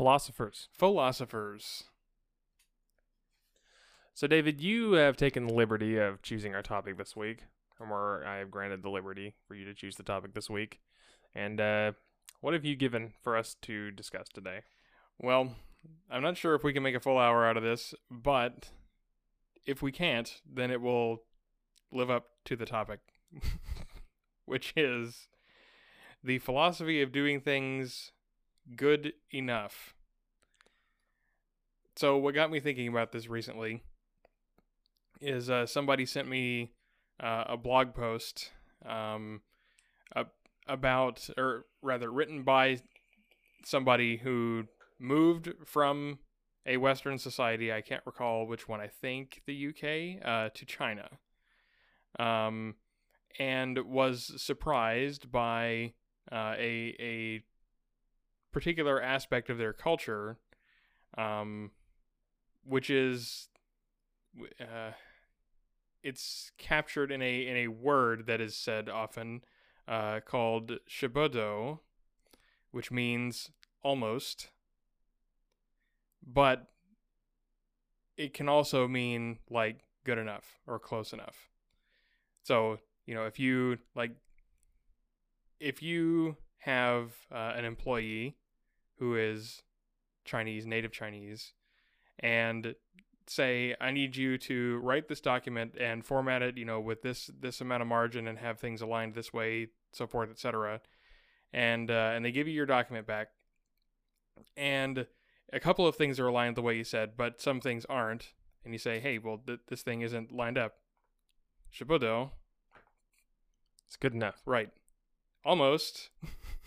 Philosophers. Philosophers. So, David, you have taken the liberty of choosing our topic this week, or I have granted the liberty for you to choose the topic this week. And uh, what have you given for us to discuss today? Well, I'm not sure if we can make a full hour out of this, but if we can't, then it will live up to the topic, which is the philosophy of doing things good enough. So, what got me thinking about this recently is uh, somebody sent me uh, a blog post um, about, or rather, written by somebody who moved from a Western society. I can't recall which one. I think the UK uh, to China, um, and was surprised by uh, a a particular aspect of their culture, um, which is uh, it's captured in a in a word that is said often uh, called chabuduo, which means almost, but it can also mean like good enough or close enough. So, you know, if you like, if you have uh, an employee who is Chinese, native Chinese, and say I need you to write this document and format it, you know, with this this amount of margin and have things aligned this way, so forth, etc. And uh, and they give you your document back, and a couple of things are aligned the way you said, but some things aren't. And you say, hey, well, th- this thing isn't lined up. Chabuduo. It's good enough. Right. Almost.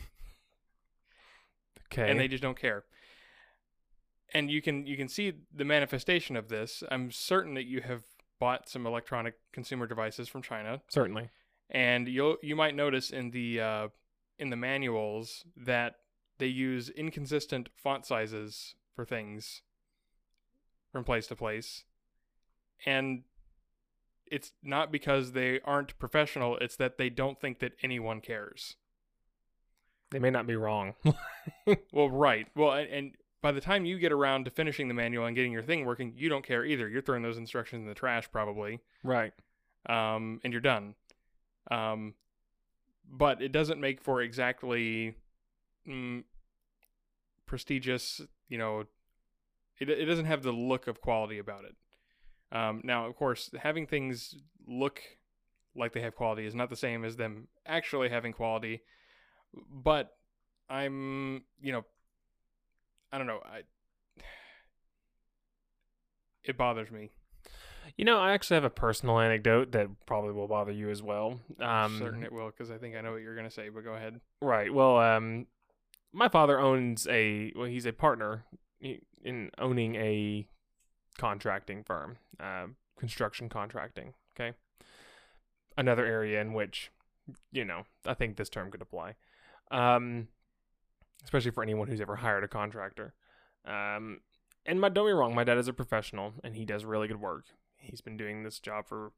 Okay. and they just don't care. And you can you can see the manifestation of this. I'm certain that you have bought some electronic consumer devices from China, Certainly. and you'll you might notice in the uh, in the manuals that they use inconsistent font sizes for things from place to place, and it's not because they aren't professional. It's that they don't think that anyone cares. They may not be wrong. Well, right. Well, and, and by the time you get around to finishing the manual and getting your thing working, you don't care either. You're throwing those instructions in the trash probably, right. um, and you're done. Um, but it doesn't make for exactly mm, prestigious. You know, it it doesn't have the look of quality about it. Um, now, of course, having things look like they have quality is not the same as them actually having quality. But I'm, you know, I don't know. I it bothers me. You know, I actually have a personal anecdote that probably will bother you as well. Um, certain it will because I think I know what you're gonna say. But go ahead. Right. Well, um, my father owns a well, he's a partner in owning a contracting firm, uh, construction contracting. Okay. Another area in which, you know, I think this term could apply, um, especially for anyone who's ever hired a contractor. Um, and my don't me wrong, my dad is a professional and he does really good work. He's been doing this job for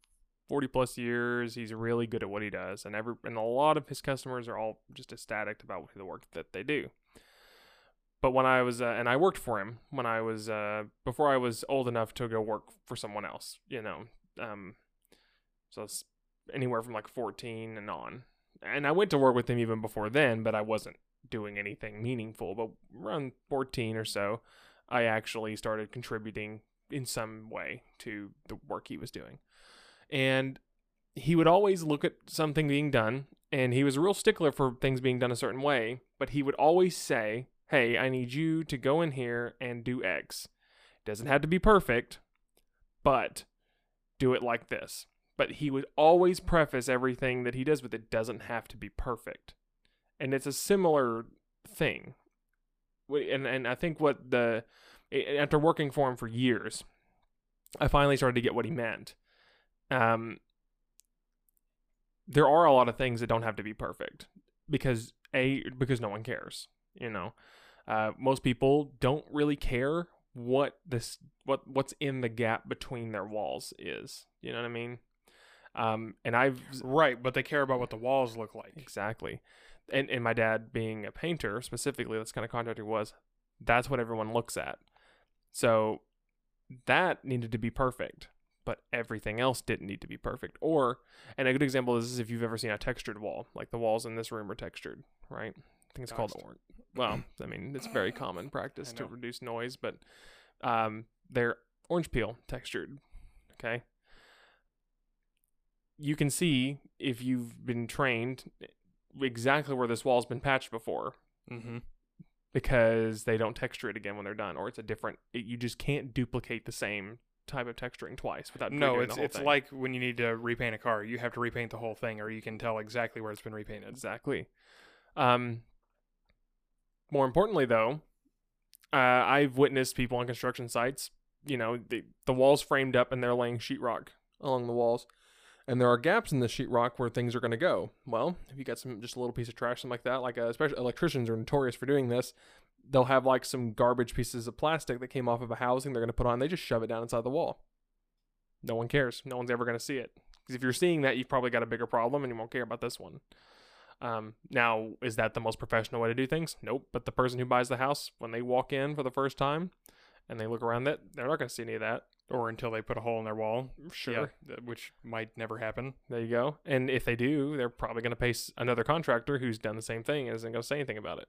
40 plus years. He's really good at what he does, and every and a lot of his customers are all just ecstatic about the work that they do. But when I was uh, and I worked for him when I was uh, before I was old enough to go work for someone else, you know, um, so it's anywhere from like 14 and on. And I went to work with him even before then, but I wasn't doing anything meaningful. But around 14 or so, I actually started contributing in some way to the work he was doing and he would always look at something being done and he was a real stickler for things being done a certain way but he would always say hey i need you to go in here and do x doesn't have to be perfect but do it like this but he would always preface everything that he does with it doesn't have to be perfect and it's a similar thing and and i think what the after working for him for years i finally started to get what he meant um, there are a lot of things that don't have to be perfect because a because no one cares. You know, uh, most people don't really care what this what what's in the gap between their walls is. You know what I mean? Um, and I've Right, but they care about what the walls look like. exactly, and and my dad being a painter specifically, that's kind of contracting was. That's what everyone looks at. So that needed to be perfect, but everything else didn't need to be perfect. Or, and a good example is if you've ever seen a textured wall, like the walls in this room are textured, right? I think it's called orange. Well, I mean, it's very common practice to reduce noise, but um, they're orange peel textured. Okay. You can see if you've been trained exactly where this wall's been patched before Mm-hmm. because they don't texture it again when they're done, or it's a different. It, you just can't duplicate the same type of texturing twice without No, it's it's thing. like when you need to repaint a car. You have to repaint the whole thing, or you can tell exactly where it's been repainted. exactly. Um, more importantly, though, uh, I've witnessed people on construction sites. You know, the the walls framed up and they're laying sheetrock along the walls, and there are gaps in the sheetrock where things are going to go. Well, if you got some just a little piece of trash, something like that, like uh, especially electricians are notorious for doing this. They'll have like some garbage pieces of plastic that came off of a housing they're going to put on. They just shove it down inside the wall. No one cares. No one's ever going to see it. Because if you're seeing that, you've probably got a bigger problem, and you won't care about this one. Um, now, is that the most professional way to do things? Nope. But the person who buys the house, when they walk in for the first time, and they look around it, they're not going to see any of that. Or until they put a hole in their wall. Sure. Yeah, which might never happen. There you go. And if they do, they're probably going to pay another contractor who's done the same thing and isn't going to say anything about it.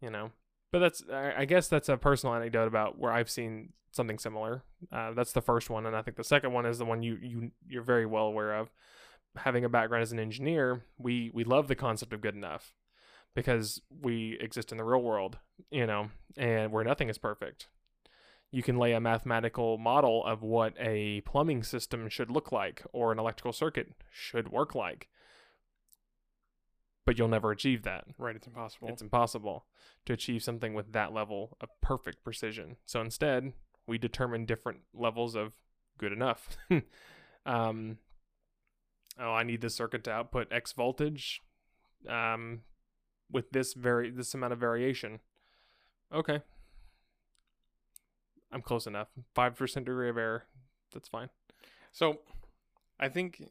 You know. But that's, I guess that's a personal anecdote about where I've seen something similar. Uh, that's the first one, and I think the second one is the one you you you're very well aware of. Having a background as an engineer, we we love the concept of good enough because we exist in the real world, you know, and where nothing is perfect. You can lay a mathematical model of what a plumbing system should look like or an electrical circuit should work like. But you'll never achieve that. Right, it's impossible. It's impossible to achieve something with that level of perfect precision. So instead, we determine different levels of good enough. um, oh, I need this circuit to output X voltage um, with this very this amount of variation. Okay, I'm close enough. Five percent degree of error. That's fine. So, I think,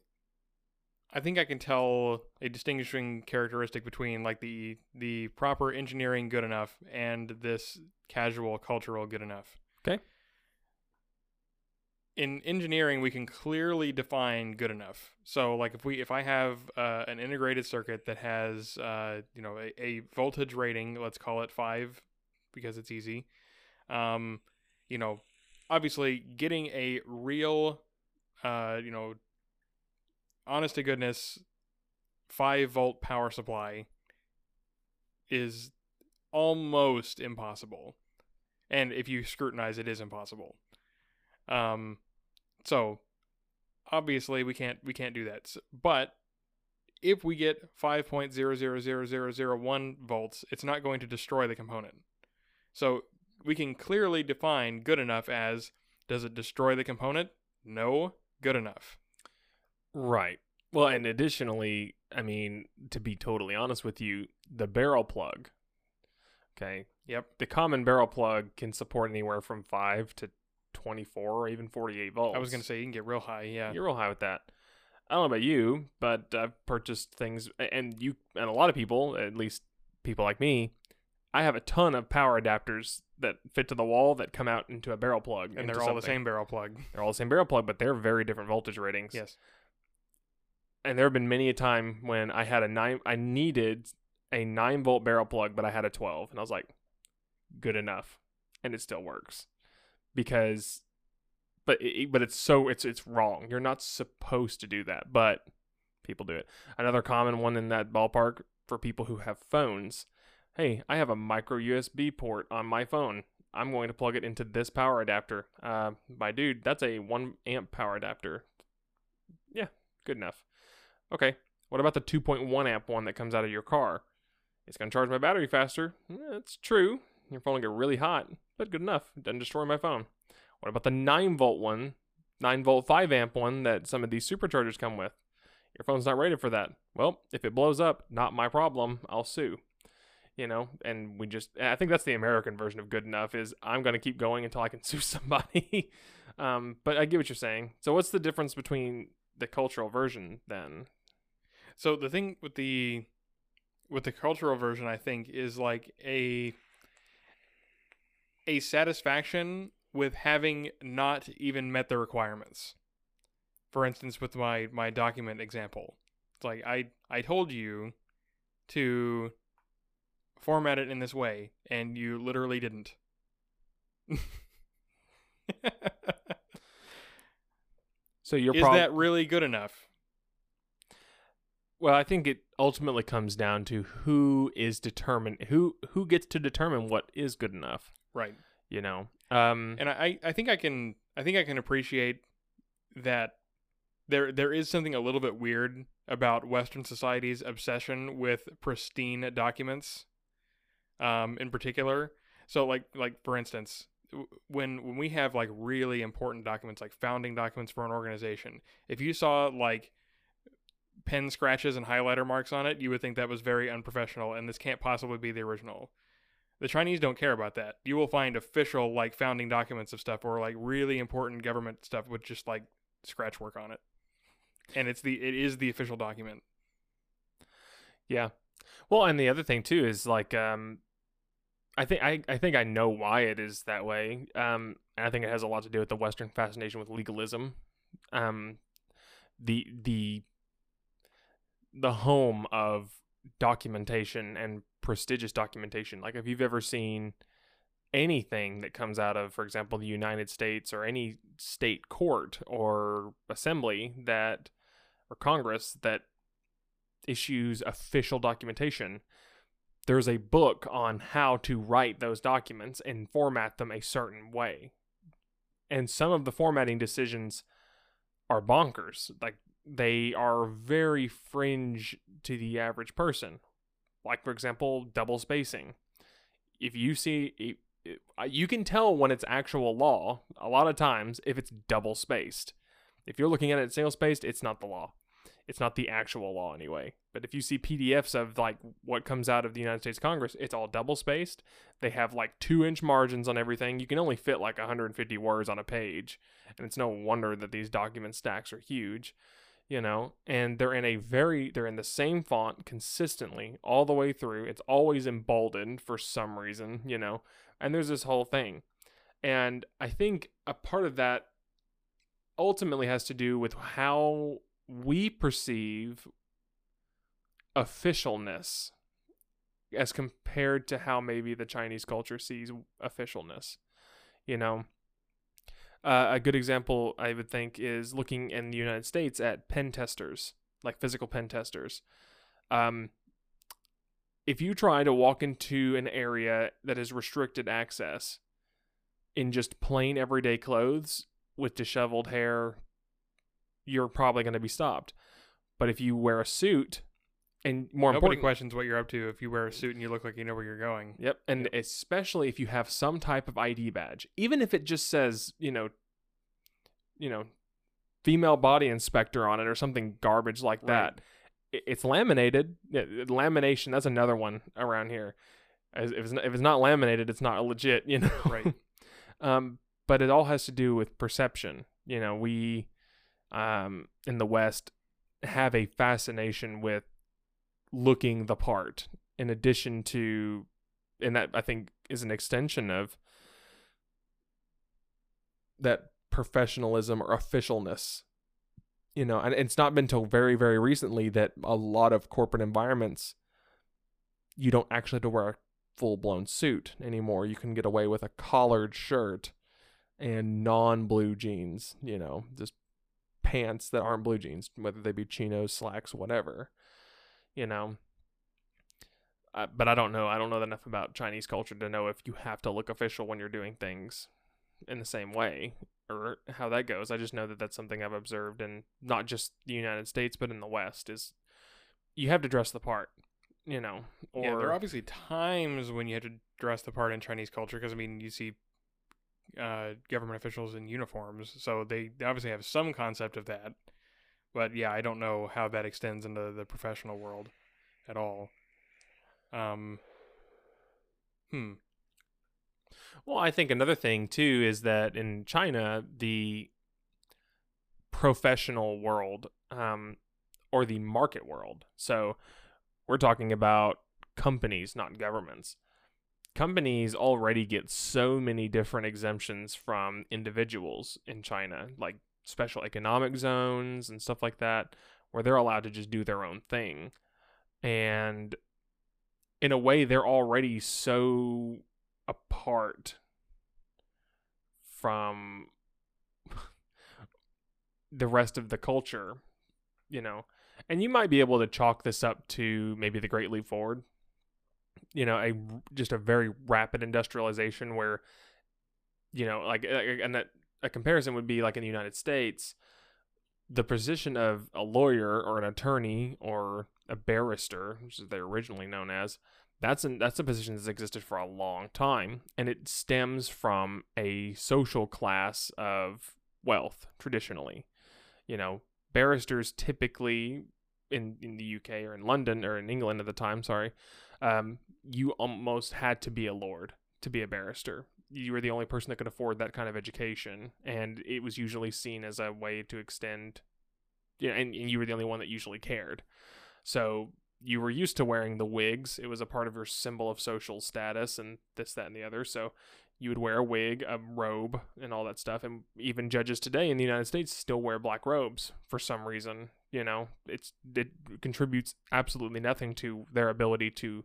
I think I can tell a distinguishing characteristic between like the the proper engineering good enough and this casual cultural good enough. Okay. In engineering, we can clearly define good enough. So, like if we if I have uh, an integrated circuit that has uh, you know a, a voltage rating, let's call it five, because it's easy. Um, you know, obviously getting a real uh, you know, honest to goodness, five volt power supply is almost impossible. And if you scrutinize, it is impossible. Um, so obviously we can't we can't do that. S- But if we get five point zero zero zero zero zero one volts, it's not going to destroy the component. So we can clearly define good enough as does it destroy the component? No, good enough. Right. Well, and additionally, I mean, to be totally honest with you, the barrel plug, okay, Yep. the common barrel plug can support anywhere from 5 to 24 or even 48 volts. I was gonna say you can get real high, yeah. You're real high with that. I don't know about you, but I've purchased things, and you, and a lot of people, at least people like me, I have a ton of power adapters that fit to the wall that come out into a barrel plug. and they're all the same barrel plug. They're all the same barrel plug, but they're very different voltage ratings. Yes. and there have been many a time when I had a nine, I needed a nine volt barrel plug, but I had a twelve, and I was like, good enough, and it still works because, but it, but it's so it's it's wrong. You're not supposed to do that, but people do it. Another common one in that ballpark for people who have phones. Hey, I have a micro USB port on my phone. I'm going to plug it into this power adapter. Uh, my dude, that's a one amp power adapter. Yeah, good enough. Okay, what about the 2.1 amp one that comes out of your car? It's going to charge my battery faster. That's true. Your phone will get really hot, but good enough. It doesn't destroy my phone. What about the 9 volt one? 9 volt 5 amp one that some of these superchargers come with? Your phone's not rated for that. Well, if it blows up, not my problem. I'll sue. You know, and we just, I think that's the American version of good enough is I'm going to keep going until I can sue somebody. um, but I get what you're saying. So, what's the difference between the cultural version then? So the thing with the with the cultural version, I think, is like a a satisfaction with having not even met the requirements. For instance, with my my document example, it's like I I told you to format it in this way, and you literally didn't. So you're Is prob- that really good enough? well, I think it ultimately comes down to who is determined who who gets to determine what is good enough. Right. You know, um, And I, I think I can I think I can appreciate that there there is something a little bit weird about Western society's obsession with pristine documents, um, in particular. So like like for instance, when when we have like really important documents like founding documents for an organization, if you saw like pen scratches and highlighter marks on it, you would think that was very unprofessional and this can't possibly be the original. The Chinese don't care about that. You will find official like founding documents of stuff or like really important government stuff with just like scratch work on it. And it's the it is the official document. Yeah. Well, and the other thing too is like um I think I, I think I know why it is that way. Um and I think it has a lot to do with the western fascination with legalism. Um the the the home of documentation and prestigious documentation. Like if you've ever seen anything that comes out of for example the United States or any state court or assembly that or Congress that issues official documentation, there's a book on how to write those documents and format them a certain way. And some of the formatting decisions are bonkers. Like they are very fringe to the average person. Like, for example, double spacing. If you see, you can tell when it's actual law a lot of times if it's double spaced. If you're looking at it single spaced, it's not the law it's not the actual law anyway. But if you see PDFs of like what comes out of the United States Congress, it's all double spaced. They have like two inch margins on everything. You can only fit like 150 words on a page. And it's no wonder that these document stacks are huge, you know, and they're in a very, they're in the same font consistently all the way through. It's always emboldened for some reason, you know, and there's this whole thing. And I think a part of that ultimately has to do with how we perceive officialness as compared to how maybe the Chinese culture sees officialness. You know, uh, a good example I would think is looking in the United States at pen testers, like physical pen testers. Um, if you try to walk into an area that is restricted access in just plain everyday clothes with disheveled hair, you're probably going to be stopped. But if you wear a suit, and more Nobody important, questions what you're up to if you wear a suit and you look like you know where you're going. Yep, and especially if you have some type of ID badge, even if it just says, you know, you know, female body inspector on it or something garbage like that. i- It's laminated. Yeah, Lamination. That's another one around here. As- If it's not, if it's not laminated, it's not legit. You know. Right. um, but it all has to do with perception. You know, we, um, in the West, have a fascination with looking the part. In addition to, and that I think is an extension of that professionalism or officialness. You know, and it's not been till very, very recently that a lot of corporate environments, you don't actually have to wear a full blown suit anymore. You can get away with a collared shirt and non blue jeans, you know, just pants that aren't blue jeans, whether they be chinos, slacks, whatever, you know. Uh, but I don't know. I don't know enough about Chinese culture to know if you have to look official when you're doing things in the same way or how that goes. I just know that that's something I've observed in not just the United States but in the West is you have to dress the part, you know. Or yeah, there are obviously times when you have to dress the part in Chinese culture because I mean you see uh, government officials in uniforms, so they, obviously have some concept of that. But yeah, I don't know how that extends into the professional world at all. Um. Hmm. Well, I think another thing too is that in China, the professional world, um, or the market world. So we're talking about companies, not governments. Companies already get so many different exemptions from individuals in China, like special economic zones and stuff like that, where they're allowed to just do their own thing. And in a way, they're already so apart from the rest of the culture, you know. And you might be able to chalk this up to maybe the Great Leap Forward, you know, a just a very rapid industrialization where, you know, like and that a comparison would be like in the United States, the position of a lawyer or an attorney or a barrister, which is they're originally known as, that's an, that's a position that's existed for a long time, and it stems from a social class of wealth traditionally. You know, barristers typically in in the UK or in London or in England at the time, sorry, um, you almost had to be a lord to be a barrister. You were the only person that could afford that kind of education, and it was usually seen as a way to extend. You know, and, and you were the only one that usually cared. So you were used to wearing the wigs. It was a part of your symbol of social status and this, that, and the other. So you would wear a wig, a robe, and all that stuff. And even judges today in the United States still wear black robes for some reason. You know, it's it contributes absolutely nothing to their ability to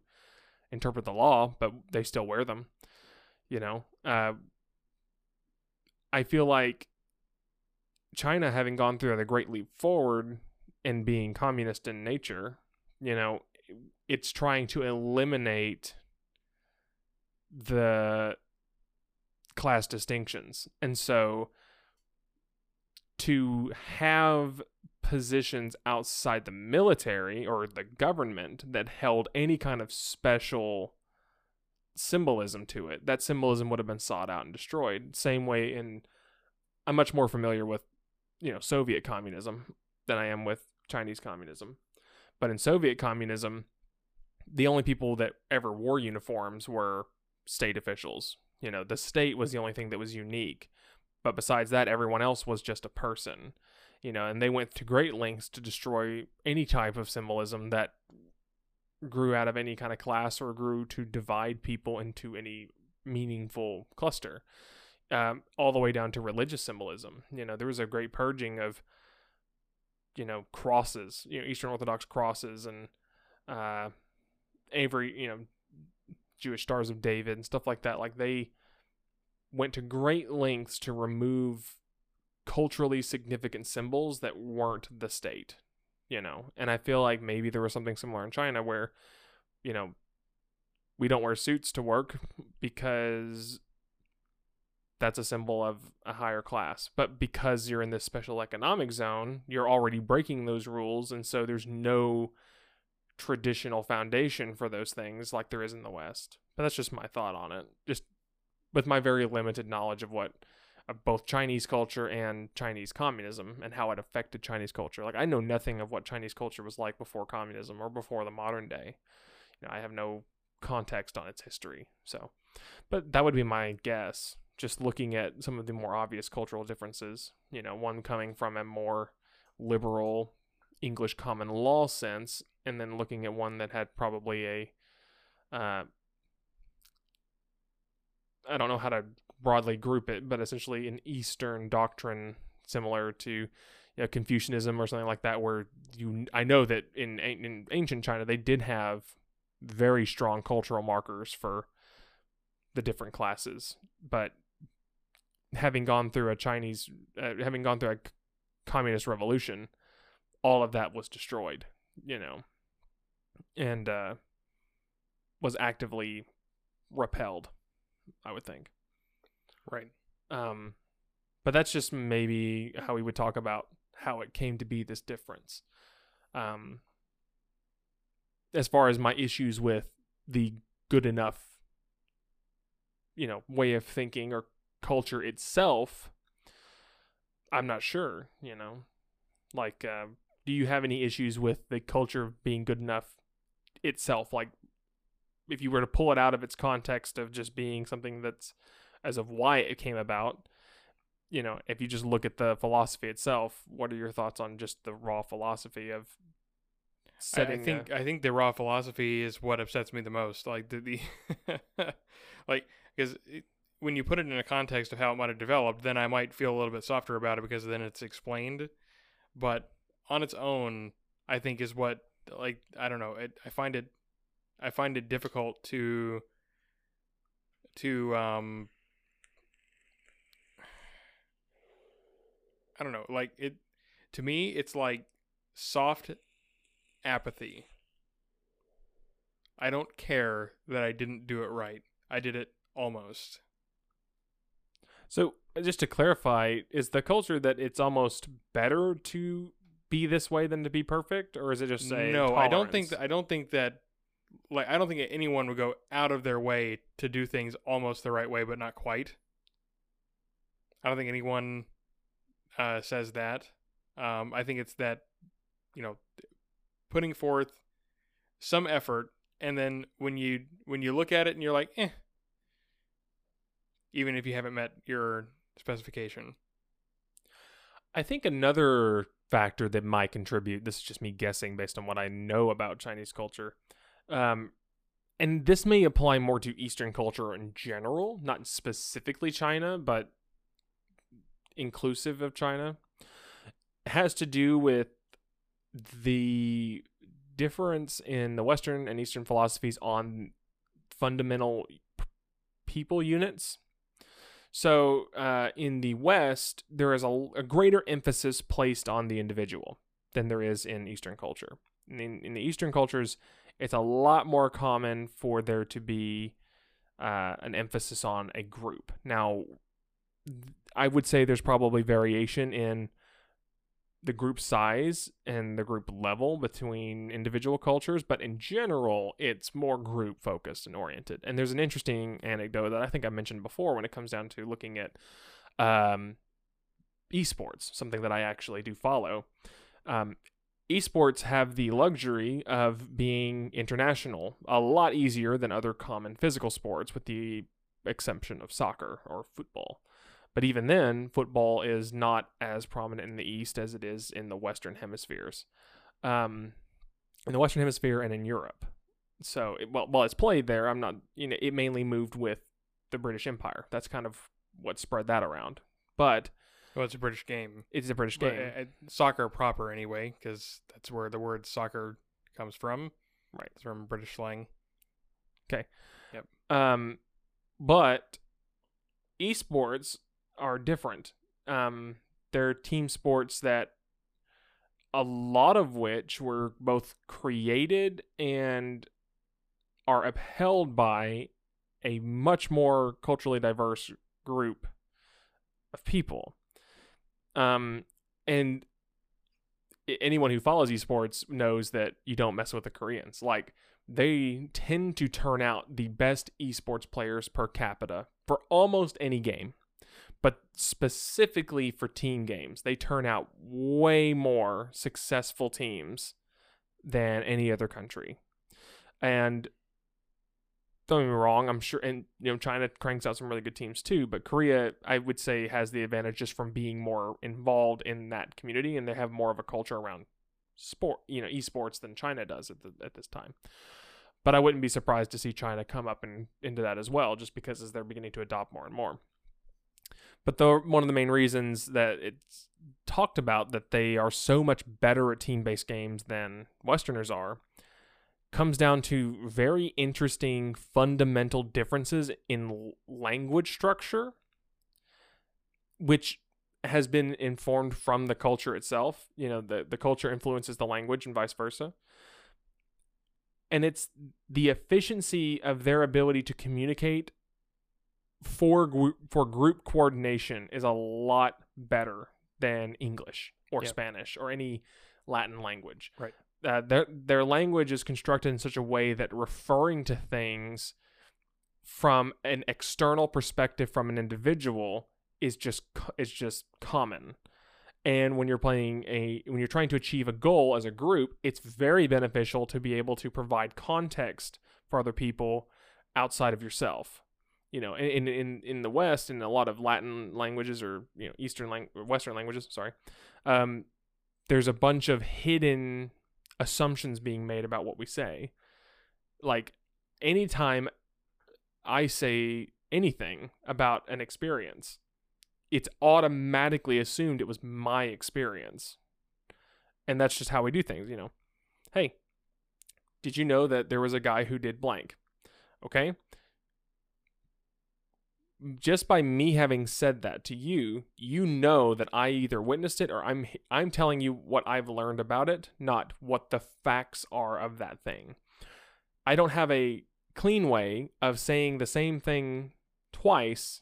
interpret the law, but they still wear them. You know, uh, I feel like China, having gone through the Great Leap Forward and being communist in nature, you know, it's trying to eliminate the class distinctions. And so to have positions outside the military or the government that held any kind of special symbolism to it, that symbolism would have been sought out and destroyed. Same way in I'm much more familiar with, you know, Soviet communism than I am with Chinese communism. But in Soviet communism, the only people that ever wore uniforms were state officials, you know, the state was the only thing that was unique. But besides that, everyone else was just a person. You know, and they went to great lengths to destroy any type of symbolism that grew out of any kind of class or grew to divide people into any meaningful cluster. Um, all the way down to religious symbolism. You know, there was a great purging of, you know, crosses, you know, Eastern Orthodox crosses and uh, Avery, you know, Jewish Stars of David and stuff like that. Like they went to great lengths to remove culturally significant symbols that weren't the state, you know. And I feel like maybe there was something similar in China where, you know, we don't wear suits to work because that's a symbol of a higher class. But because you're in this special economic zone, you're already breaking those rules. And so there's no traditional foundation for those things like there is in the West. But that's just my thought on it. Just with my very limited knowledge of what both Chinese culture and Chinese communism and how it affected Chinese culture. Like I know nothing of what Chinese culture was like before communism or before the modern day. You know, I have no context on its history. So, but that would be my guess. Just looking at some of the more obvious cultural differences, you know, one coming from a more liberal English common law sense, and then looking at one that had probably a, uh, I don't know how to broadly group it, but essentially an Eastern doctrine similar to you know, Confucianism or something like that, where you I know that in in ancient China they did have very strong cultural markers for the different classes, but having gone through a Chinese, uh, having gone through a communist revolution, all of that was destroyed, you know, and uh, was actively repelled, I would think. Right. Um, but that's just maybe how we would talk about how it came to be this difference. Um, as far as my issues with the good enough, you know, way of thinking or culture itself, I'm not sure, you know. Like, uh, do you have any issues with the culture of being good enough itself? Like, if you were to pull it out of its context of just being something that's as of why it came about, you know, if you just look at the philosophy itself, what are your thoughts on just the raw philosophy of I, setting. I think I think the raw philosophy is what upsets me the most. Like the, the like because when you put it in a context of how it might have developed, then I might feel a little bit softer about it because then it's explained. But on its own, I think is what like I don't know. It, I find it I find it difficult to to um I don't know, like it to me it's like soft apathy. I don't care that I didn't do it right. I did it almost. So, uh, just to clarify, is the culture that it's almost better to be this way than to be perfect, or is it just a no? I don't think tolerance? that, I don't think that like I don't think anyone would go out of their way to do things almost the right way, but not quite. I don't think anyone uh, says that. Um, I think it's that you know putting forth some effort, and then when you when you look at it and you're like, eh, even if you haven't met your specification. I think another factor that might contribute. This is just me guessing based on what I know about Chinese culture. Um, and this may apply more to Eastern culture in general, not specifically China, but inclusive of China, has to do with the difference in the Western and Eastern philosophies on fundamental p- people units. So, uh, in the West, there is a, a greater emphasis placed on the individual than there is in Eastern culture. In, in the Eastern cultures, it's a lot more common for there to be uh, an emphasis on a group. Now, I would say there's probably variation in the group size and the group level between individual cultures, but in general, it's more group focused and oriented. And there's an interesting anecdote that I think I mentioned before when it comes down to looking at um, esports, something that I actually do follow. Um, esports have the luxury of being international, a lot easier than other common physical sports, with the exception of soccer or football. But even then, football is not as prominent in the East as it is in the Western hemispheres, um, in the Western Hemisphere and in Europe. So, it, well, while it's played there, I'm not. You know, it mainly moved with the British Empire. That's kind of what spread that around. But Well, it's a British game. it's a British game. uh, uh, soccer proper anyway, because that's where the word soccer comes from. Right. It's from British slang. Okay. Yep. Um, but esports are different. Um, they're team sports that a lot of which were both created and are upheld by a much more culturally diverse group of people. Um, and anyone who follows esports knows that you don't mess with the Koreans. Like they tend to turn out the best esports players per capita for almost any game. But specifically for team games, they turn out way more successful teams than any other country. And don't get me wrong, I'm sure, and you know, China cranks out some really good teams too. But Korea, I would say, has the advantage just from being more involved in that community, and they have more of a culture around sport, you know, esports than China does at the, at this time. But I wouldn't be surprised to see China come up and into that as well, just because as they're beginning to adopt more and more. But the one of the main reasons that it's talked about that they are so much better at team-based games than Westerners are comes down to very interesting fundamental differences in language structure, which has been informed from the culture itself. You know, the, the culture influences the language and vice versa. And it's the efficiency of their ability to communicate for group, for group coordination is a lot better than English or Yep. Spanish or any Latin language. Right. Uh, their their language is constructed in such a way that referring to things from an external perspective from an individual is just is just common. And when you're playing a when you're trying to achieve a goal as a group, it's very beneficial to be able to provide context for other people outside of yourself. You know, in in in the West, in a lot of Latin languages or you know Eastern lang- Western languages, sorry, um, there's a bunch of hidden assumptions being made about what we say. Like anytime I say anything about an experience, it's automatically assumed it was my experience. And that's just how we do things, you know. Hey, did you know that there was a guy who did blank? Okay? Just by me having said that to you, you know that I either witnessed it or I'm I'm telling you what I've learned about it, not what the facts are of that thing. I don't have a clean way of saying the same thing twice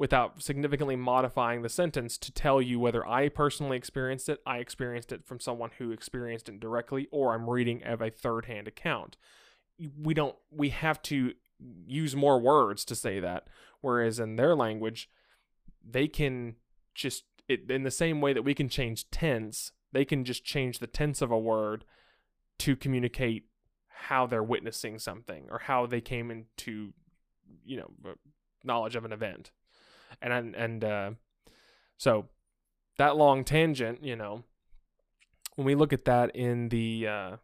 without significantly modifying the sentence to tell you whether I personally experienced it, I experienced it from someone who experienced it directly, or I'm reading of a third hand account. We don't, we have to use more words to say that. Whereas in their language, they can just, it, in the same way that we can change tense, they can just change the tense of a word to communicate how they're witnessing something or how they came into, you know, knowledge of an event. And and uh, so that long tangent, you know, when we look at that in the uh,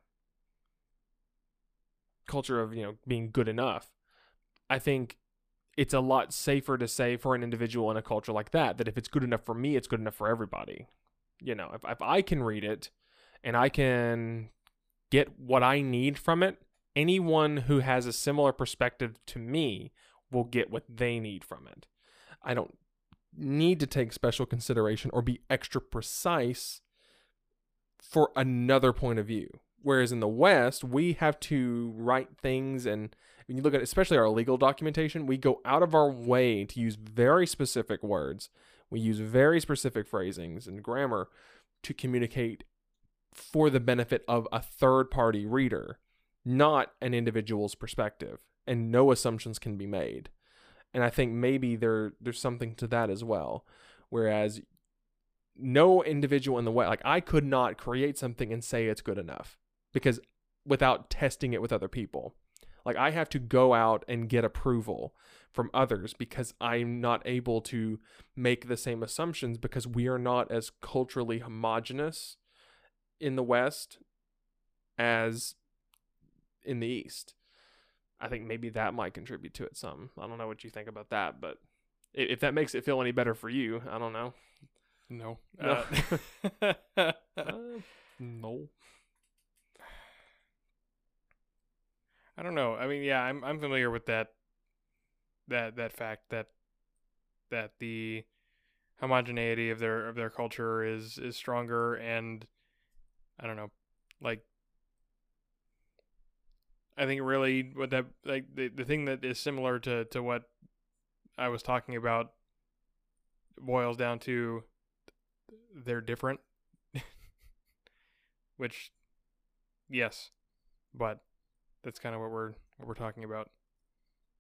culture of you know being good enough, I think it's a lot safer to say for an individual in a culture like that that if it's good enough for me, it's good enough for everybody. You know, if if I can read it and I can get what I need from it, anyone who has a similar perspective to me will get what they need from it. I don't need to take special consideration or be extra precise for another point of view. Whereas in the West, we have to write things, and when you look at especially our legal documentation, we go out of our way to use very specific words. We use very specific phrasings and grammar to communicate for the benefit of a third party reader, not an individual's perspective. And no assumptions can be made and I think maybe there there's something to that as well. Whereas no individual in the way like I could not create something and say it's good enough because without testing it with other people. Like I have to go out and get approval from others because I'm not able to make the same assumptions because we are not as culturally homogenous in the West as in the East. I think maybe that might contribute to it some. I don't know what you think about that, but if that makes it feel any better for you, I don't know. No. No. Uh, uh, no. I don't know. I mean, yeah, I'm I'm familiar with that that that fact that that the homogeneity of their of their culture is is stronger and I don't know, like I think really what that like the, the thing that is similar to to what I was talking about boils down to they're different. Which yes, but that's kind of what we're what we're talking about.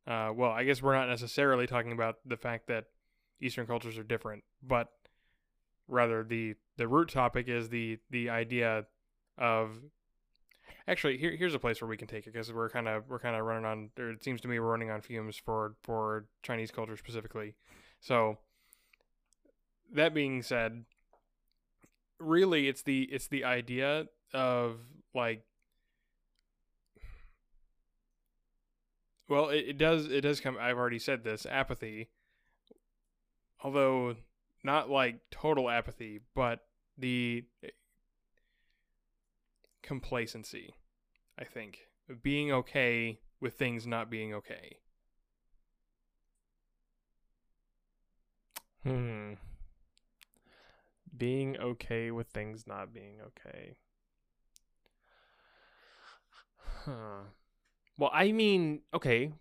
Uh, well, I guess we're not necessarily talking about the fact that Eastern cultures are different, but rather the the root topic is the the idea of Actually, here here's a place where we can take it because we're kind of we're kind of running on. Or it seems to me we're running on fumes for for Chinese culture specifically. So that being said, really, it's the it's the idea of like. Well, it, it does it does come. I've already said this apathy, although not like total apathy, but the complacency, I think. Being okay with things not being okay. Hmm. Being okay with things not being okay. Huh. Well, I mean, okay.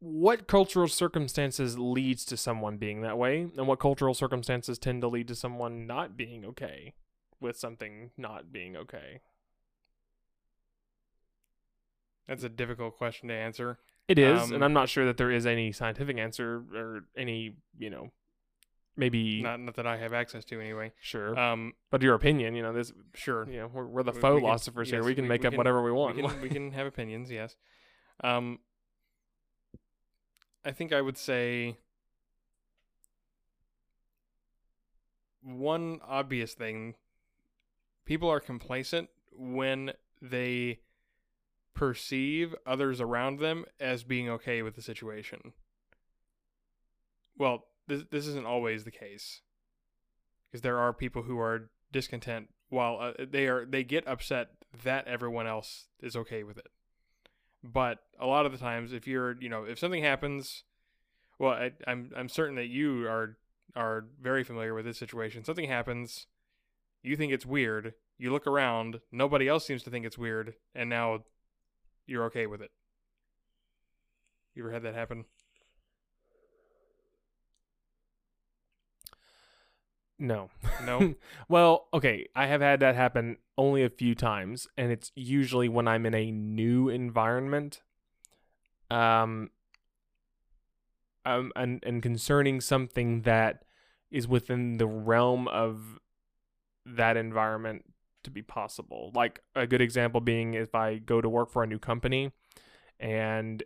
What cultural circumstances leads to someone being that way, and what cultural circumstances tend to lead to someone not being okay? with something not being okay? That's a difficult question to answer. It is, Um, and I'm not sure that there is any scientific answer or any, you know, maybe Not not that I have access to anyway. sure, Um, but your opinion, you know, this, sure. you know, we're, we're the We- faux we can- philosophers here. yes, We can we- make up can- whatever we want. We can, we can have opinions, yes. Um, I think I would say one obvious thing people are complacent when they perceive others around them as being okay with the situation. Well, this this isn't always the case. Because there are people who are discontent while uh, they are they get upset that everyone else is okay with it. But a lot of the times if you're, you know, if something happens, well, I, I'm I'm certain that you are are very familiar with this situation. Something happens, you think it's weird, you look around, nobody else seems to think it's weird, and now you're okay with it. You ever had that happen? No. No. well, okay, I have had that happen only a few times, and it's usually when I'm in a new environment. Um, um and and concerning something that is within the realm of that environment to be possible. Like a good example being if I go to work for a new company and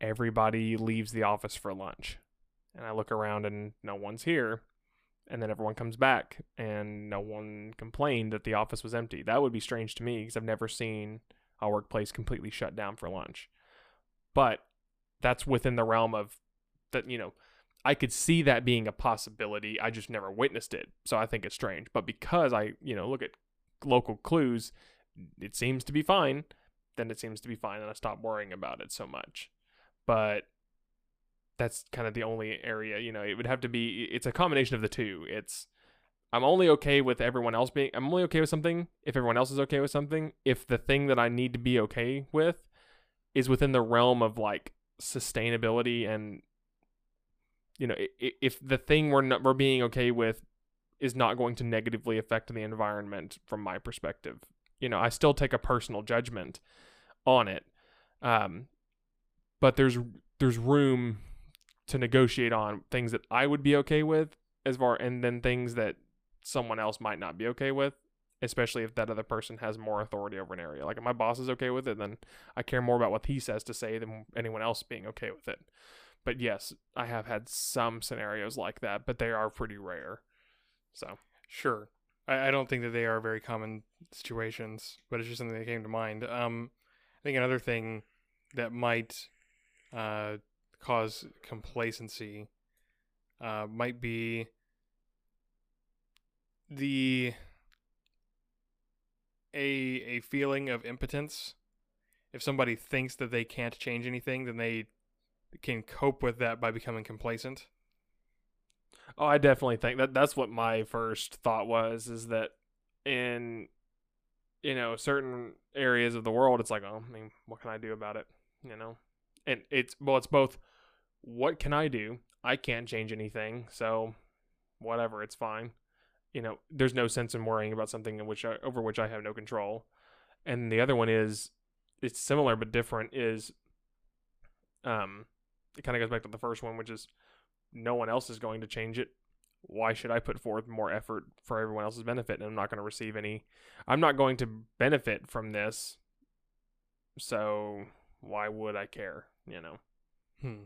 everybody leaves the office for lunch. And I look around and no one's here and then everyone comes back and no one complained that the office was empty. That would be strange to me because I've never seen a workplace completely shut down for lunch. But that's within the realm of that, you know, I could see that being a possibility. I just never witnessed it. So I think it's strange. But because I, you know, look at local clues, it seems to be fine, then it seems to be fine and I stop worrying about it so much. But that's kind of the only area you know it would have to be it's a combination of the two. It's i'm only okay with everyone else being i'm only okay with something if everyone else is okay with something if the thing that i need to be okay with is within the realm of like sustainability and you know if the thing we're not, we're being okay with is not going to negatively affect the environment from my perspective you know i still take a personal judgment on it. Um but there's there's room to negotiate on things that I would be okay with as far and then things that someone else might not be okay with, especially if that other person has more authority over an area. Like if my boss is okay with it, then I care more about what he says to say than anyone else being okay with it. But yes, I have had some scenarios like that, but they are pretty rare. So sure. I, I don't think that they are very common situations, but it's just something that came to mind. Um, I think another thing that might uh, cause complacency uh, might be the a a feeling of impotence. If somebody thinks that they can't change anything, then they can cope with that by becoming complacent. Oh, I definitely think that that's what my first thought was is that in you know certain areas of the world it's like, oh, I mean, what can I do about it, you know? And it's well, it's both what can I do? I can't change anything, so whatever, it's fine. You know, there's no sense in worrying about something in which I, over which I have no control. And the other one is it's similar but different is um it kind of goes back to the first one which is no one else is going to change it. Why should I put forth more effort for everyone else's benefit and I'm not going to receive any I'm not going to benefit from this. So why would I care, you know? Hmm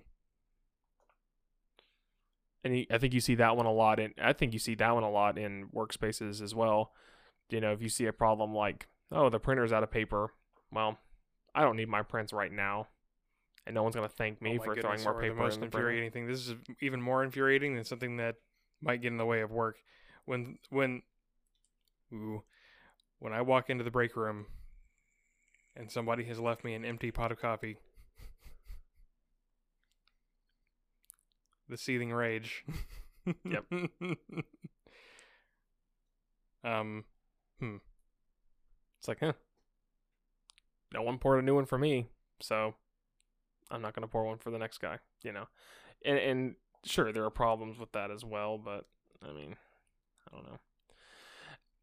and he, I think you see that one a lot in. I think you see that one a lot in workspaces as well. You know, if you see a problem like, oh, the printer's out of paper, well, I don't need my prints right now, and no one's gonna thank me oh for goodness, throwing more paper. The most in the infuriating thing. This is even more infuriating than something that might get in the way of work. When when, ooh, when I walk into the break room, and somebody has left me an empty pot of coffee. The seething rage. yep. um, hmm. It's like, huh. No one poured a new one for me, so I'm not gonna pour one for the next guy. You know, and and sure there are problems with that as well, but I mean, I don't know.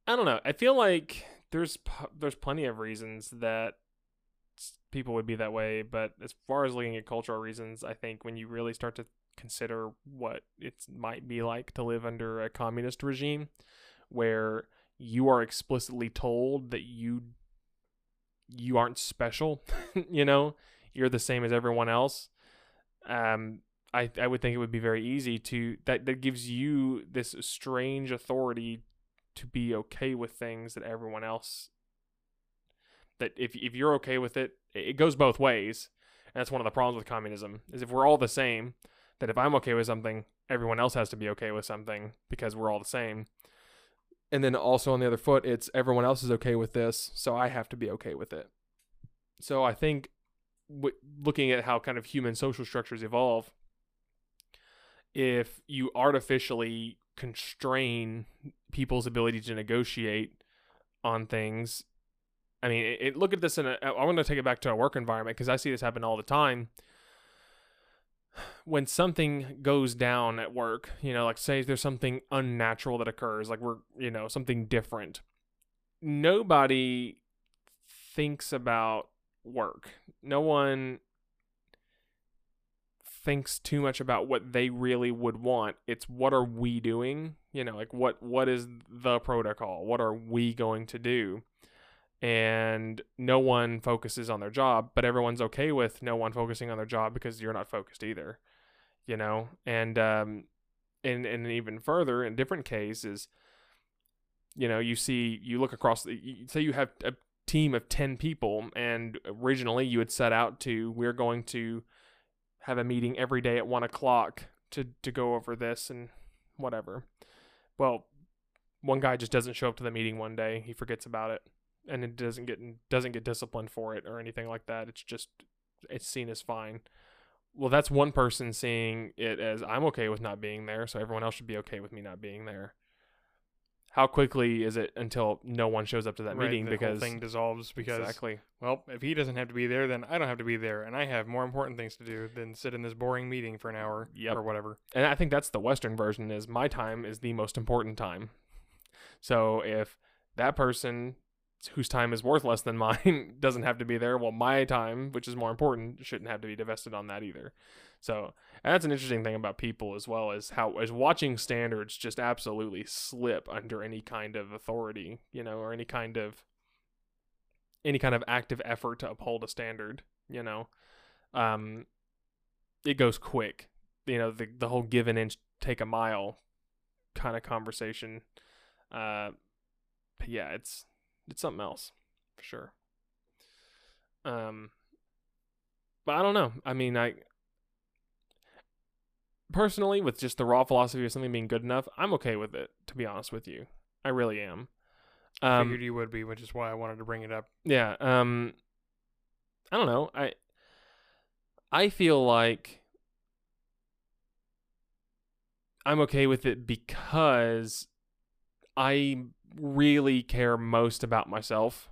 I don't know. I feel like there's there's plenty of reasons that people would be that way, but as far as looking at cultural reasons, I think when you really start to consider what it might be like to live under a communist regime where you are explicitly told that you you aren't special, you know, you're the same as everyone else. Um, I I would think it would be very easy to that that gives you this strange authority to be okay with things that everyone else that if if you're okay with it, it goes both ways. And that's one of the problems with communism is if we're all the same, that if I'm okay with something, everyone else has to be okay with something because we're all the same. And then also on the other foot, it's everyone else is okay with this, so I have to be okay with it. So I think w- looking at how kind of human social structures evolve, if you artificially constrain people's ability to negotiate on things, I mean, it, it, look at this in a. I want to take it back to a work environment because I see this happen all the time. When something goes down at work, you know, like say there's something unnatural that occurs, like we're, you know, something different. Nobody thinks about work. No one thinks too much about what they really would want. It's what are we doing? You know, like what what is the protocol? What are we going to do? And no one focuses on their job, but everyone's okay with no one focusing on their job because you're not focused either. You know, and um, and and even further, in different cases, you know, you see, you look across the, say you have a team of 10 people and originally you had set out to we're going to have a meeting every day at one o'clock to to go over this and whatever. Well one guy just doesn't show up to the meeting one day. He forgets about it and it doesn't get doesn't get disciplined for it or anything like that it's just it's seen as fine well that's one person seeing it as i'm okay with not being there so everyone else should be okay with me not being there how quickly is it until no one shows up to that Right, meeting the because whole thing dissolves because exactly well, if he doesn't have to be there, then I don't have to be there, and I have more important things to do than sit in this boring meeting for an hour Yep. or whatever. and I think that's the Western version is my time is the most important time. So if that person whose time is worth less than mine doesn't have to be there, well, my time, which is more important, shouldn't have to be divested on that either. So that's an interesting thing about people as well as how as watching standards just absolutely slip under any kind of authority, you know, or any kind of any kind of active effort to uphold a standard, you know. Um it goes quick you know the the whole give an inch take a mile kind of conversation uh yeah it's it's something else for sure. Um but i don't know. I mean i personally with just the raw philosophy of something being good enough i'm okay with it to be honest with you. I really am. Um Figured you would be, which is why I wanted to bring it up. yeah um i don't know. I i feel like i'm okay with it because i really care most about myself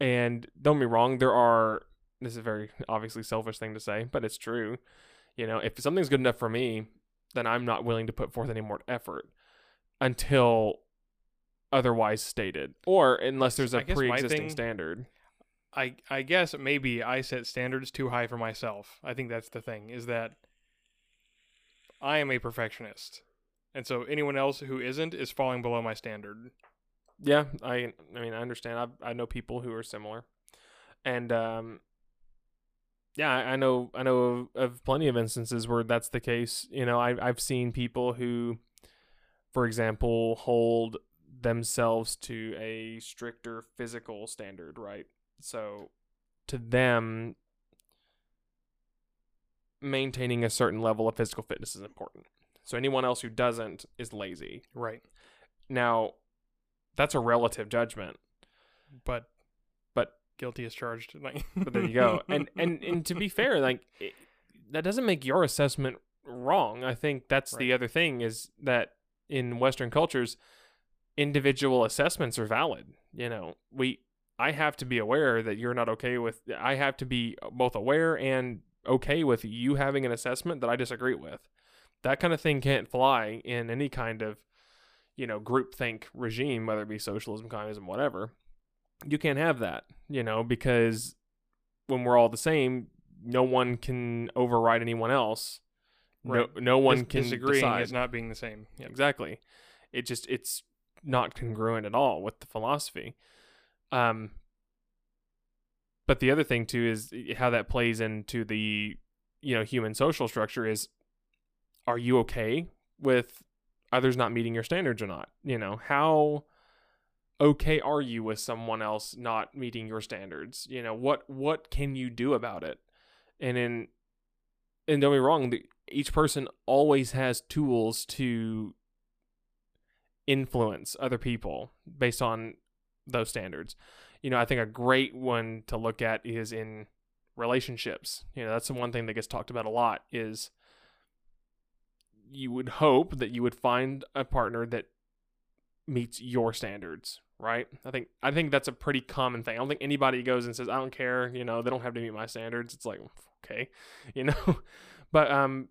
and don't be wrong there are this is a very obviously selfish thing to say but it's true you know if something's good enough for me then i'm not willing to put forth any more effort until otherwise stated or unless there's a pre-existing thing- standard I I guess maybe I set standards too high for myself. I think that's the thing is that I am a perfectionist. And so anyone else who isn't is falling below my standard. Yeah, I I mean I understand. I I know people who are similar, and um, yeah, I, I know I know of, of plenty of instances where that's the case. You know, I I've seen people who, for example, hold themselves to a stricter physical standard, right? So, to them, maintaining a certain level of physical fitness is important. So anyone else who doesn't is lazy. Right. Now, that's a relative judgment. But But- guilty as charged. Like, But there you go. And and and to be fair, like it, that doesn't make your assessment wrong. I think that's the other thing is that in Western cultures, individual assessments are valid. You know, we I have to be aware that you're not okay with. I have to be both aware and okay with you having an assessment that I disagree with. That kind of thing can't fly in any kind of, you know, groupthink regime, whether it be socialism, communism, whatever. You can't have that, you know, because when we're all the same, no one can override anyone else. Right. No, no one dis- can disagreeing decide. is not being the same. Yep. Exactly. It just it's not congruent at all with the philosophy. Um but the other thing too is how that plays into the you know human social structure is are you okay with others not meeting your standards or not. You know, how okay are you with someone else not meeting your standards? You know, what what can you do about it? And in and don't be wrong, the, each person always has tools to influence other people based on those standards. You know, I think a great one to look at is in relationships. You know, that's the one thing that gets talked about a lot is you would hope that you would find a partner that meets your standards, right? I think I think that's a pretty common thing. I don't think anybody goes and says, "I don't care," you know, they don't have to meet my standards. It's like, okay, you know. but um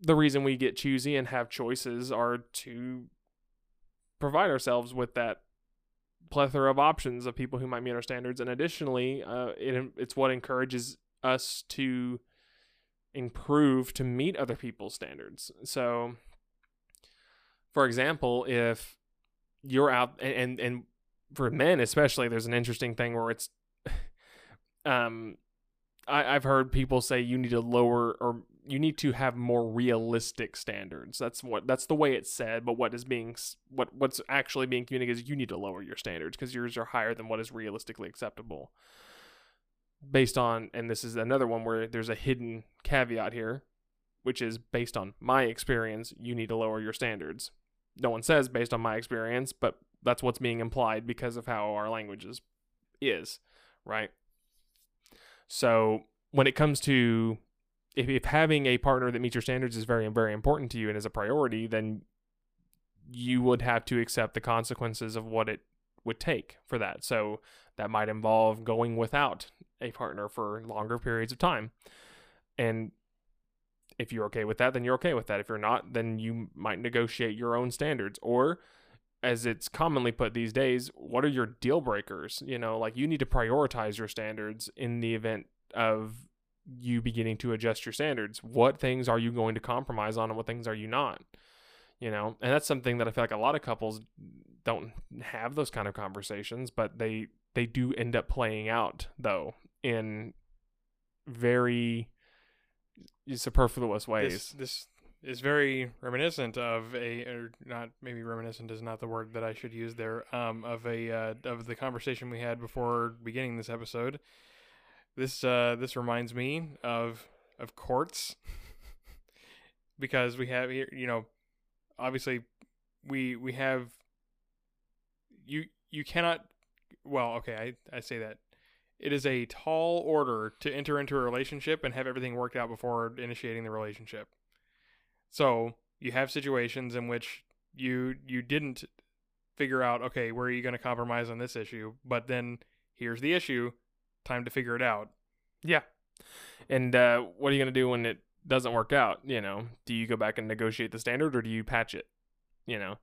the reason we get choosy and have choices are to provide ourselves with that plethora of options of people who might meet our standards and additionally uh, it, it's what encourages us to improve to meet other people's standards so for example if you're out and and, for men especially there's an interesting thing where it's um I, I've heard people say you need to lower or you need to have more realistic standards. That's what that's the way it's said, but what is being what what's actually being communicated is you need to lower your standards because yours are higher than what is realistically acceptable. Based on and this is another one where there's a hidden caveat here, which is based on my experience, you need to lower your standards. No one says based on my experience, but that's what's being implied because of how our language is, is right? So when it comes to if, if having a partner that meets your standards is very very important to you and is a priority, then you would have to accept the consequences of what it would take for that. So that might involve going without a partner for longer periods of time. And if you're okay with that, then you're okay with that. If you're not, then you might negotiate your own standards. Or, as it's commonly put these days, what are your deal breakers? You know, like you need to prioritize your standards in the event of you beginning to adjust your standards. What things are you going to compromise on and what things are you not? You know, and that's something that I feel like a lot of couples don't have those kind of conversations, but they they do end up playing out though in very superfluous ways. This, this is very reminiscent of a, or not maybe reminiscent is not the word that I should use there. Um, of a uh, of the conversation we had before beginning this episode. This uh, this reminds me of of courts because we have here, you know, obviously we we have you you cannot well okay I, I say that it is a tall order to enter into a relationship and have everything worked out before initiating the relationship. So you have situations in which you you didn't figure out okay where are you going to compromise on this issue? But then here's the issue time to figure it out. Yeah. And uh, what are you going to do when it doesn't work out you know? Do you go back and negotiate the standard or do you patch it you know?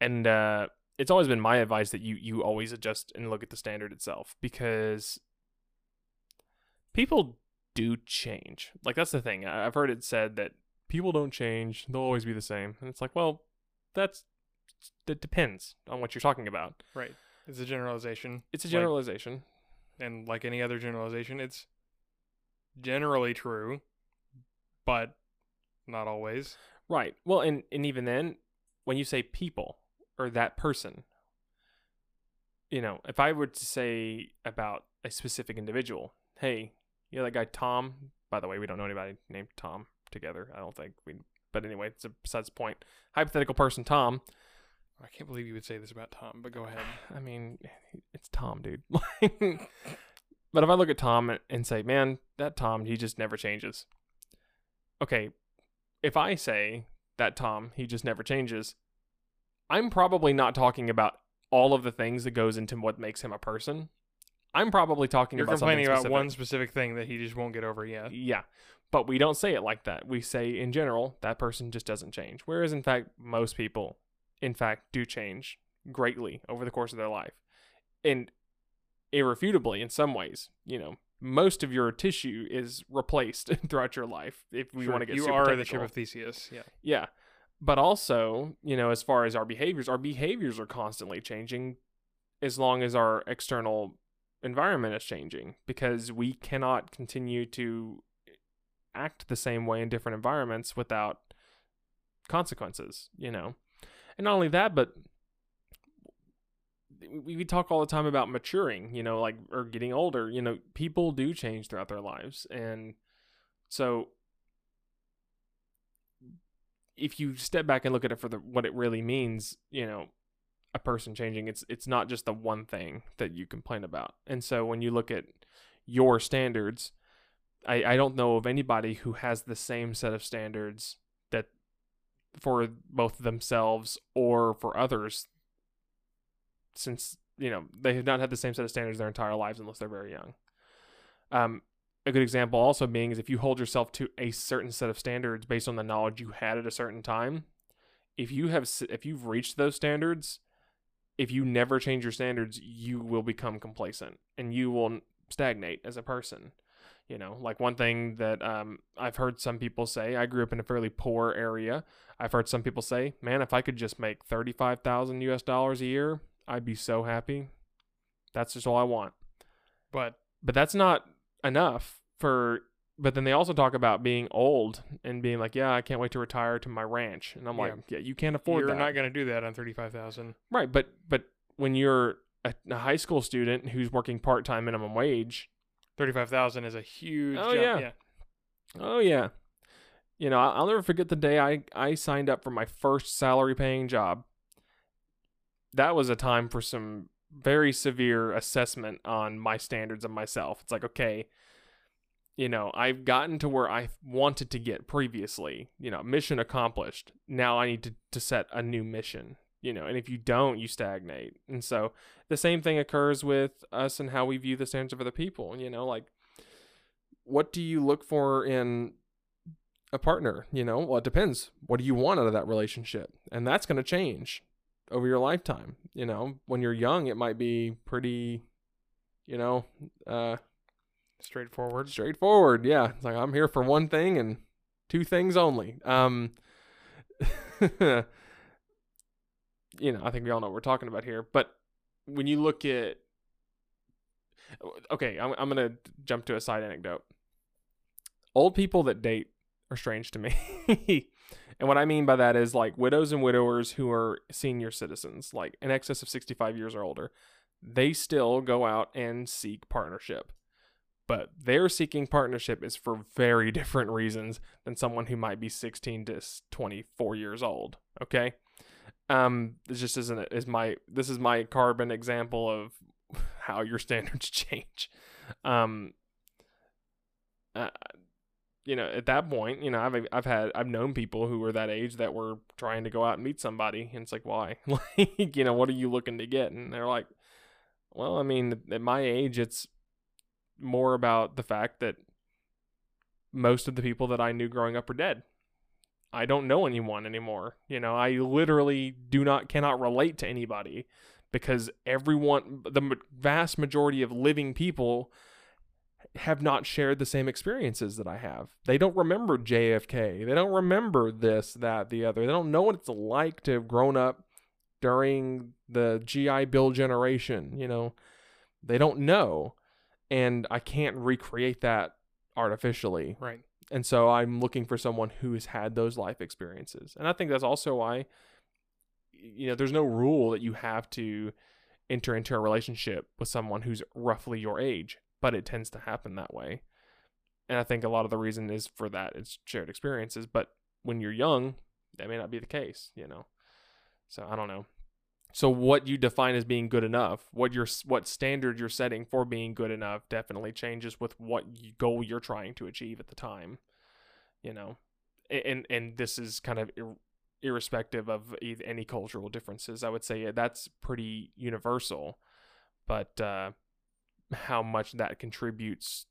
And uh, it's always been my advice that you you always adjust and look at the standard itself because people do change. Like that's the thing. I've heard it said that people don't change they'll always be the same. And it's like well that's that depends on what you're talking about. Right. It's a generalization. It's a generalization. Like, and like any other generalization it's generally true but not always. Right. Well, and and even then, when you say people or that person, you know, if I were to say about a specific individual, hey, you know that guy Tom. By the way, we don't know anybody named Tom together. I don't think we. But anyway, it's a besides the point. Hypothetical person Tom. I can't believe you would say this about Tom, but go ahead. I mean, it's Tom, dude. but if I look at Tom and say, man, that Tom, he just never changes okay, if I say that Tom, he just never changes, I'm probably not talking about all of the things that goes into what makes him a person. I'm probably talking You're about complaining about one specific thing that he just won't get over yet. Yeah. But we don't say it like that. We say in general that person just doesn't change. Whereas in fact most people in fact do change greatly over the course of their life. And irrefutably in some ways, you know, most of your tissue is replaced throughout your life if we Sure, want to get you are the ship of Theseus. Yeah. Yeah. But also, you know, as far as our behaviors, our behaviors are constantly changing as long as our external environment is changing because we cannot continue to act the same way in different environments without consequences, you know. And not only that, but we, talk all the time about maturing, you know, like or getting older. You know, people do change throughout their lives, and so if you step back and look at it for the what it really means, you know, a person changing, it's it's not just the one thing that you complain about. And so when you look at your standards, I, I don't know of anybody who has the same set of standards that for both themselves or for others since you know they have not had the same set of standards their entire lives unless they're very young um, a good example also being is if you hold yourself to a certain set of standards based on the knowledge you had at a certain time if you have if you've reached those standards if you never change your standards you will become complacent and you will stagnate as a person you know? Like one thing that um, i've heard some people say i grew up in a fairly poor area. I've heard some people say man if i could just make 35000 us dollars a year i'd be so happy. That's just all i want. But but that's not enough for but then they also talk about being old and being like yeah i can't wait to retire to my ranch and i'm like yeah you can't afford it. you're that not going to do that on thirty-five thousand. right but but when you're a, a high school student who's working part-time minimum wage Thirty-five thousand is a huge. Oh, jump. yeah. Oh yeah. You know, I'll I'll never forget the day I I signed up for my first salary paying job. That was a time for some very severe assessment on my standards of myself. It's like, okay, you know, I've gotten to where I wanted to get previously. You know, mission accomplished. Now I need to to set a new mission. You know, and if you don't, you stagnate. And so the same thing occurs with us and how we view the standards of other people. You know, like what do you look for in a partner? You know, well, it depends. What do you want out of that relationship? And that's going to change over your lifetime. You know, when you're young, it might be pretty, you know, uh, Straightforward. straightforward. Yeah, it's like I'm here for one thing and two things only. Um, you know, I think we all know what we're talking about here. But when you look at, okay, I'm I'm gonna jump to a side anecdote. Old people that date are strange to me. and what I mean by that is like widows and widowers who are senior citizens, like in excess of 65 years or older, they still go out and seek partnership but their seeking partnership is for very different reasons than someone who might be 16 to 24 years old okay? Um this just isn't is my this is my carbon example of how your standards change. Um uh, you know at that point you know i've i've had i've known people who were that age that were trying to go out and meet somebody and it's like why? Like you know what are you looking to get? And they're like well i mean at my age it's more about the fact that most of the people that I knew growing up are dead. I don't know anyone anymore. You know, I literally do not cannot relate to anybody because everyone the vast majority of living people have not shared the same experiences that I have. They don't remember JFK. They don't remember this, that, the other. They don't know what it's like to have grown up during the GI Bill generation, you know. They don't know and I can't recreate that artificially. Right. And so I'm looking for someone who has had those life experiences. And I think that's also why you know, there's no rule that you have to enter into a relationship with someone who's roughly your age, but it tends to happen that way. And I think a lot of the reason is for that it's shared experiences, but when you're young, that may not be the case, you know. So I don't know. So what you define as being good enough, what your what standard you're setting for being good enough, definitely changes with what goal you're trying to achieve at the time. You know, and and this is kind of ir- irrespective of any cultural differences. I would say that's pretty universal, but uh, how much that contributes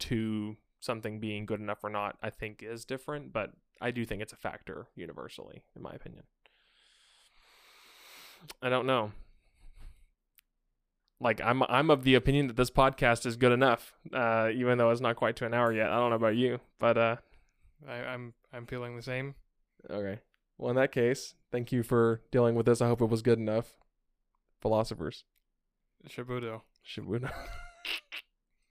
to something being good enough or not, I think is different. But I do think it's a factor universally, in my opinion. I don't know. Like I'm I'm of the opinion that this podcast is good enough, uh, even though it's not quite to an hour yet. I don't know about you, but uh, I, I'm I'm feeling the same. okay. Well, in that case, thank you for dealing with this. I hope it was good enough. Philosophers. Chabuduo. Shibuya.